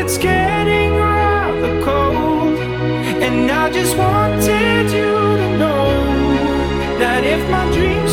it's getting rather cold. And I just wanted you to know that if my dreams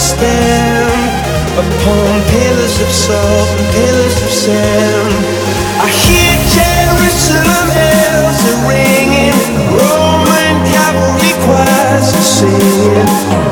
stand upon pillars of salt and pillars of sand. I hear Jerusalem bells are ringing, Roman cavalry choirs are singing.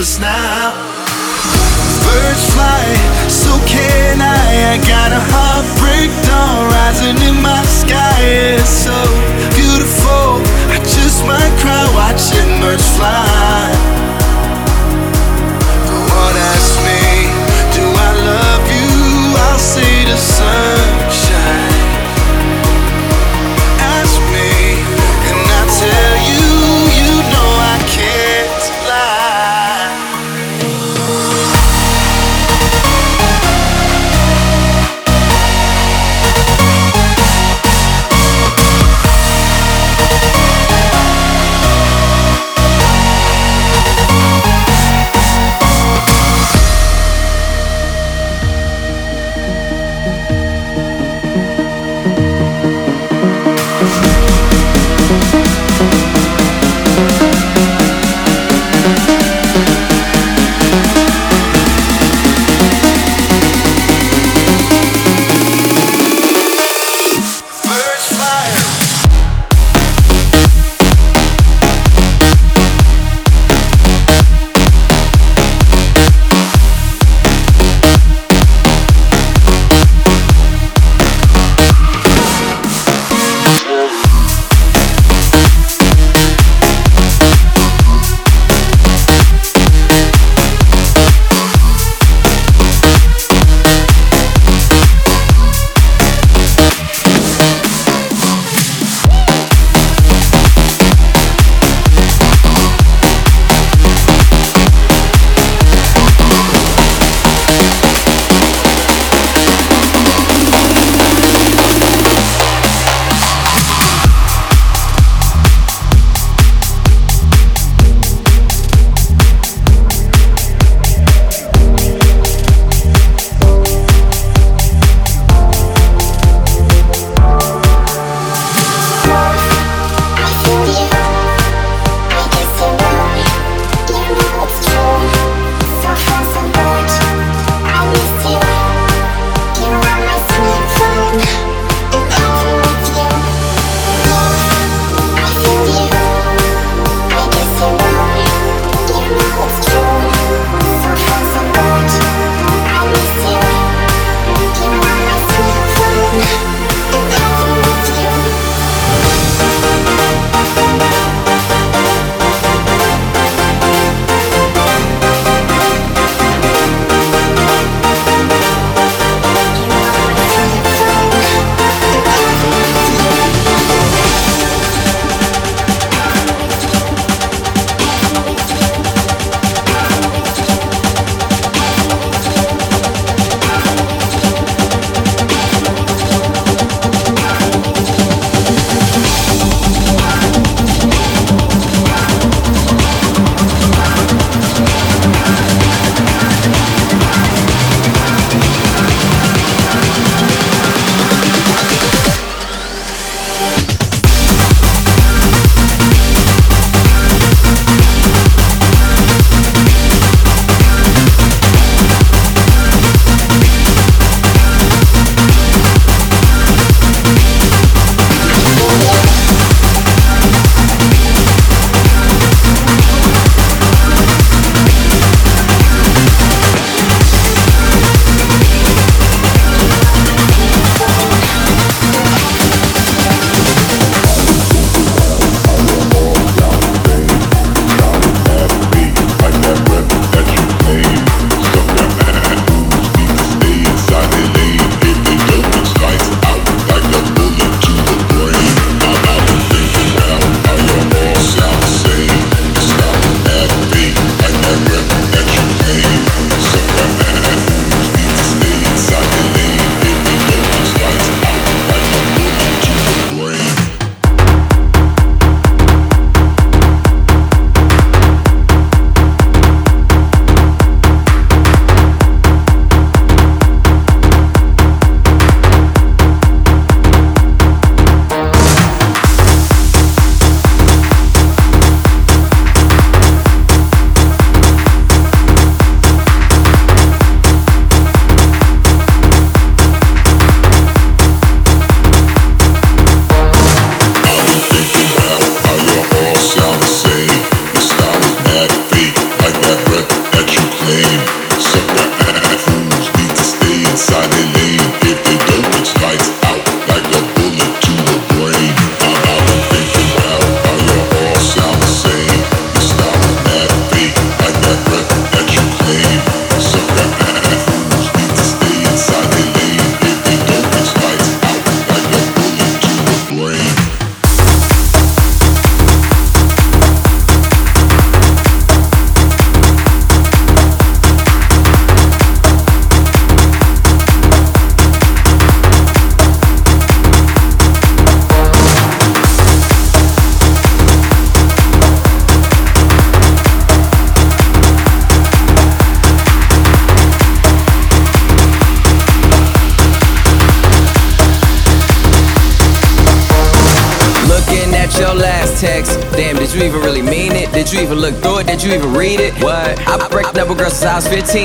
us now. Birds fly, so can I. I got a heartbreak dawn rising in my sky. It's so beautiful. I just might cry watching birds fly.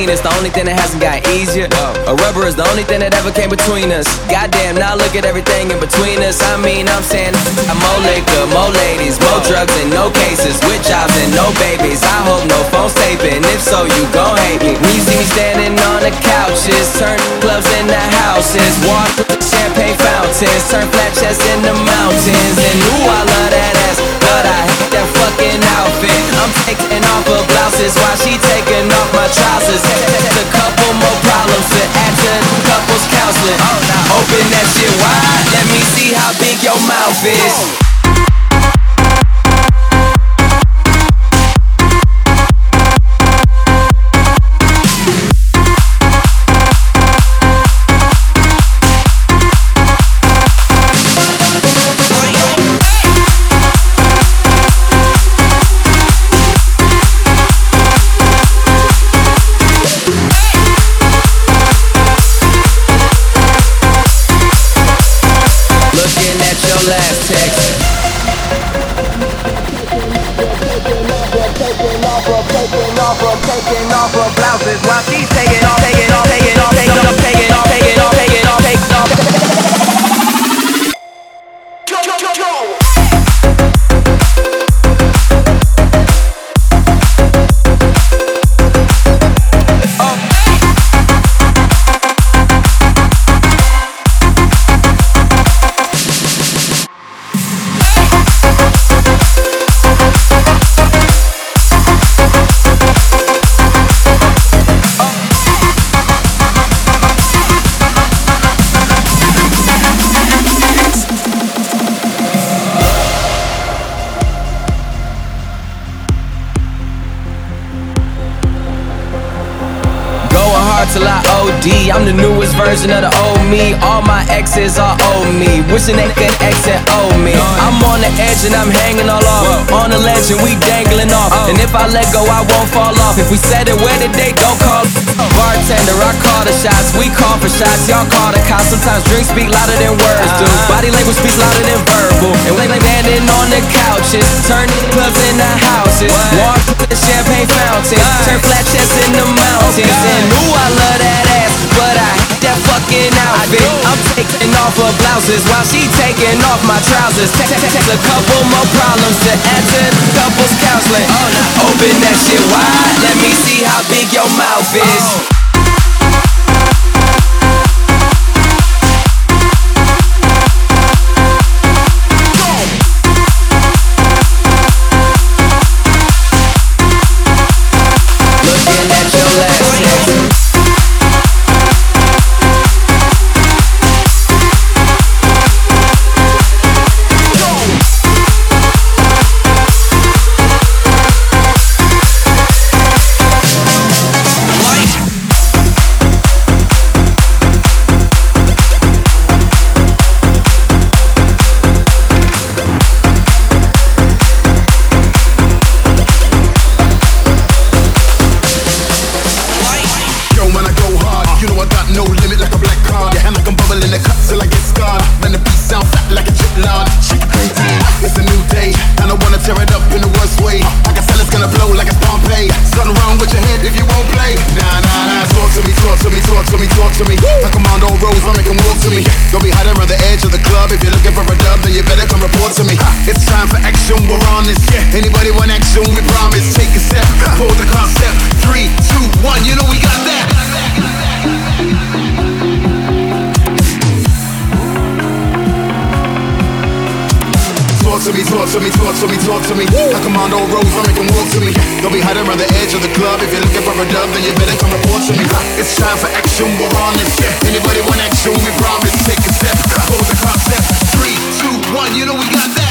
I was 15. It's the only thing that hasn't got easier. A rubber is the only thing that ever came between us. Goddamn, now look at everything in between us. I mean, I'm saying I'm more liquor, more ladies, more drugs, and no cases. With jobs and no babies. I hope no phone's taping. If so, you gon' hate me. When you see me standing on the couches, turn clubs into houses, walk champagne fountains, turn flat chests into mountains. And ooh, I love that ass, but I hate that fucking outfit. I'm taking off her blouses while she taking off my trousers. A couple more problems to add to couples counseling. Open that shit wide, let me see how big your mouth is. I'm the newest version of the old me. All my exes are old me. Wishing they could exit old me. I'm on the edge and I'm hanging all off. On the ledge and we dangling off. Oh. And if I let go, I won't fall off. If we said it, where did they go? Call bartender. I call the shots. We call for shots. Y'all call the cops. Sometimes drinks speak louder than words do. Body language speaks louder than verbal. And we like landing on the couches, turning clubs into houses. Walk to the champagne fountain, turn flat chests into mountains. And ooh, I love that ass but I hate that fucking outfit. I'm taking off her blouses while she taking off my trousers. Take a couple more problems to add to the couples counseling. Oh, now open that shit wide. Let me see how big your mouth is go. to me. I command all roads, I make them walk to me. Don't be hiding around the edge of the club. If you're looking for a dub, then you better come report to me. It's time for action, we're on this. Anybody want action? We promise. Take a step, close the concept. Three, two, one, you know we got that.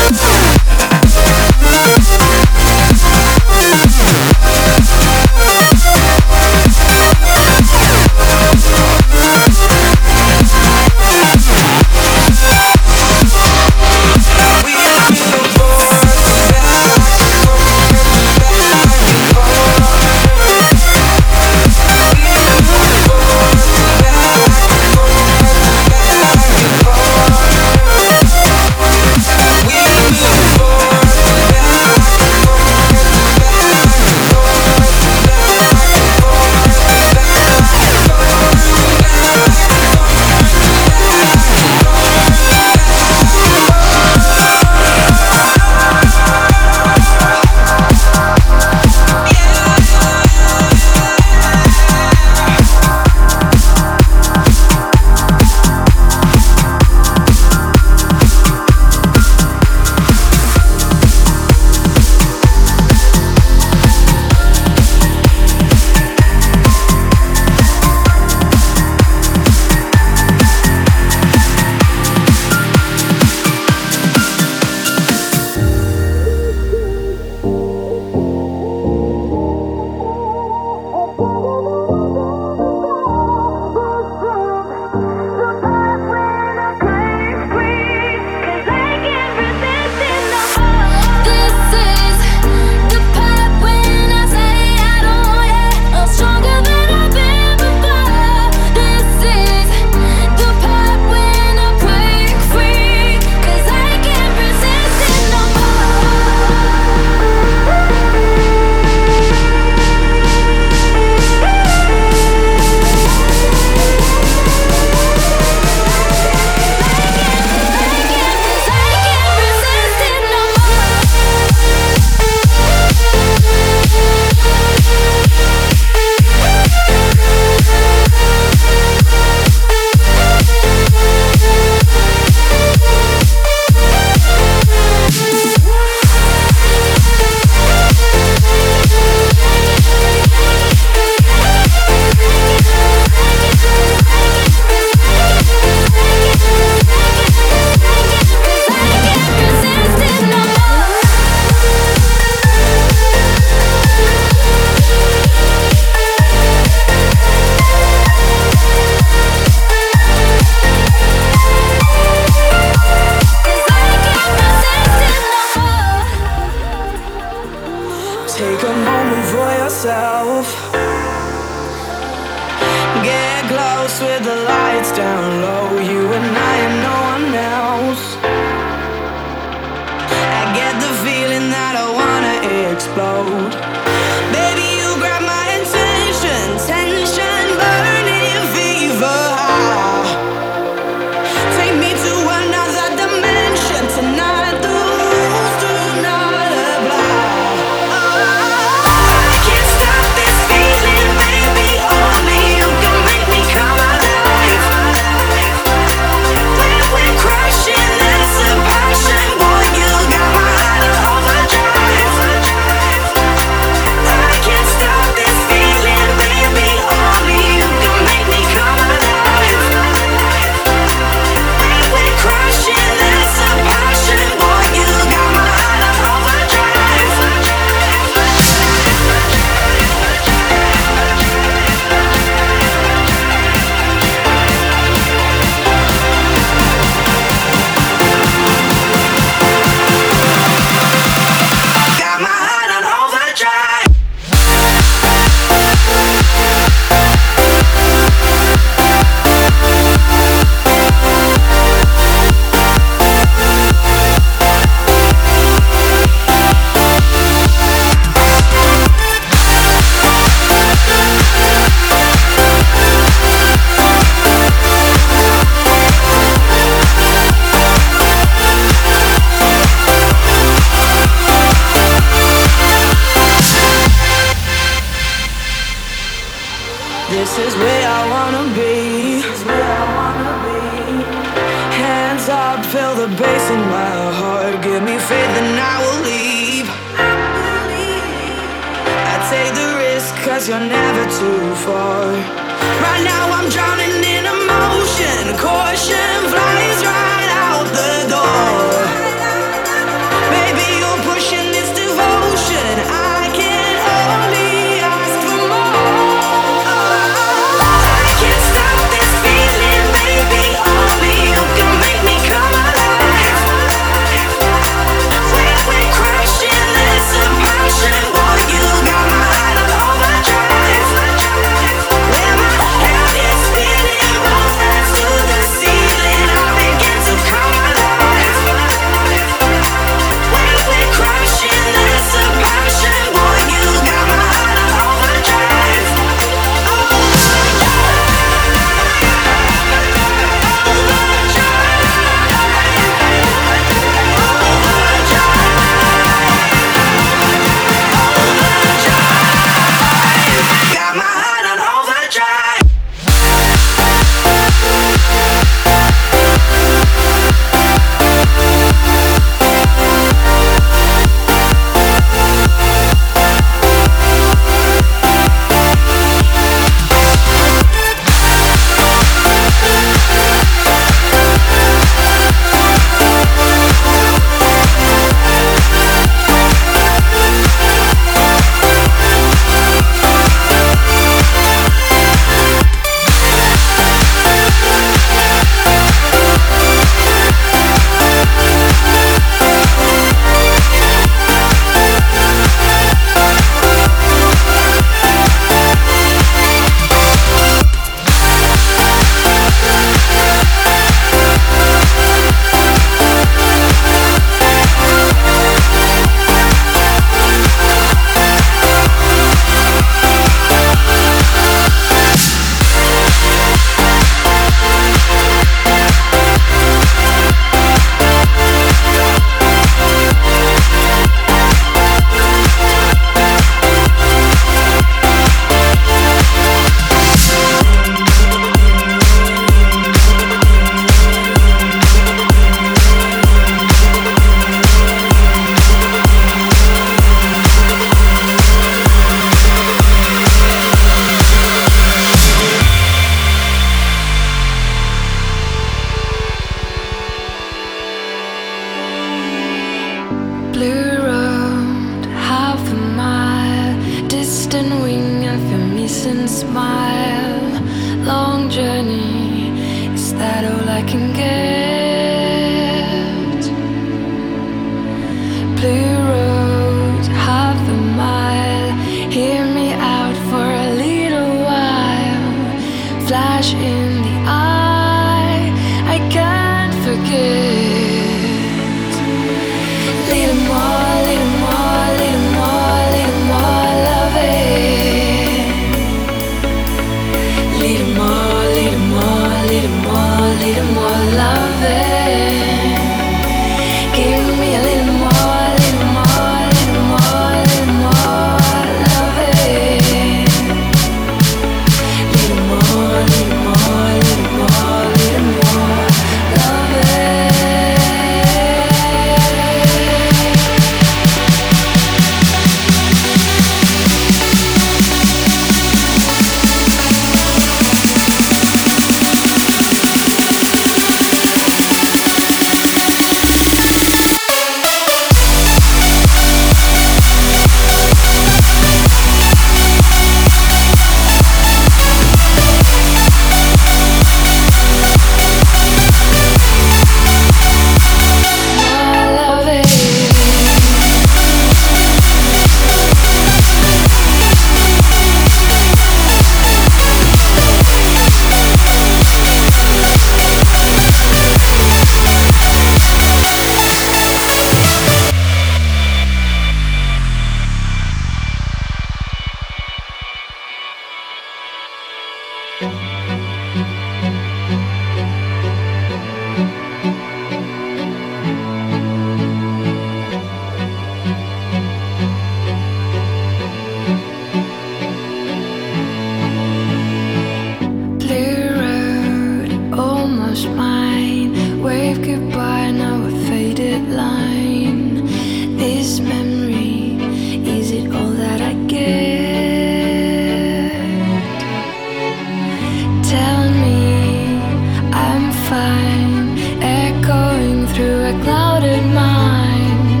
clouded mind.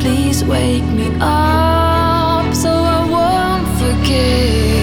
Please wake me up so I won't forget.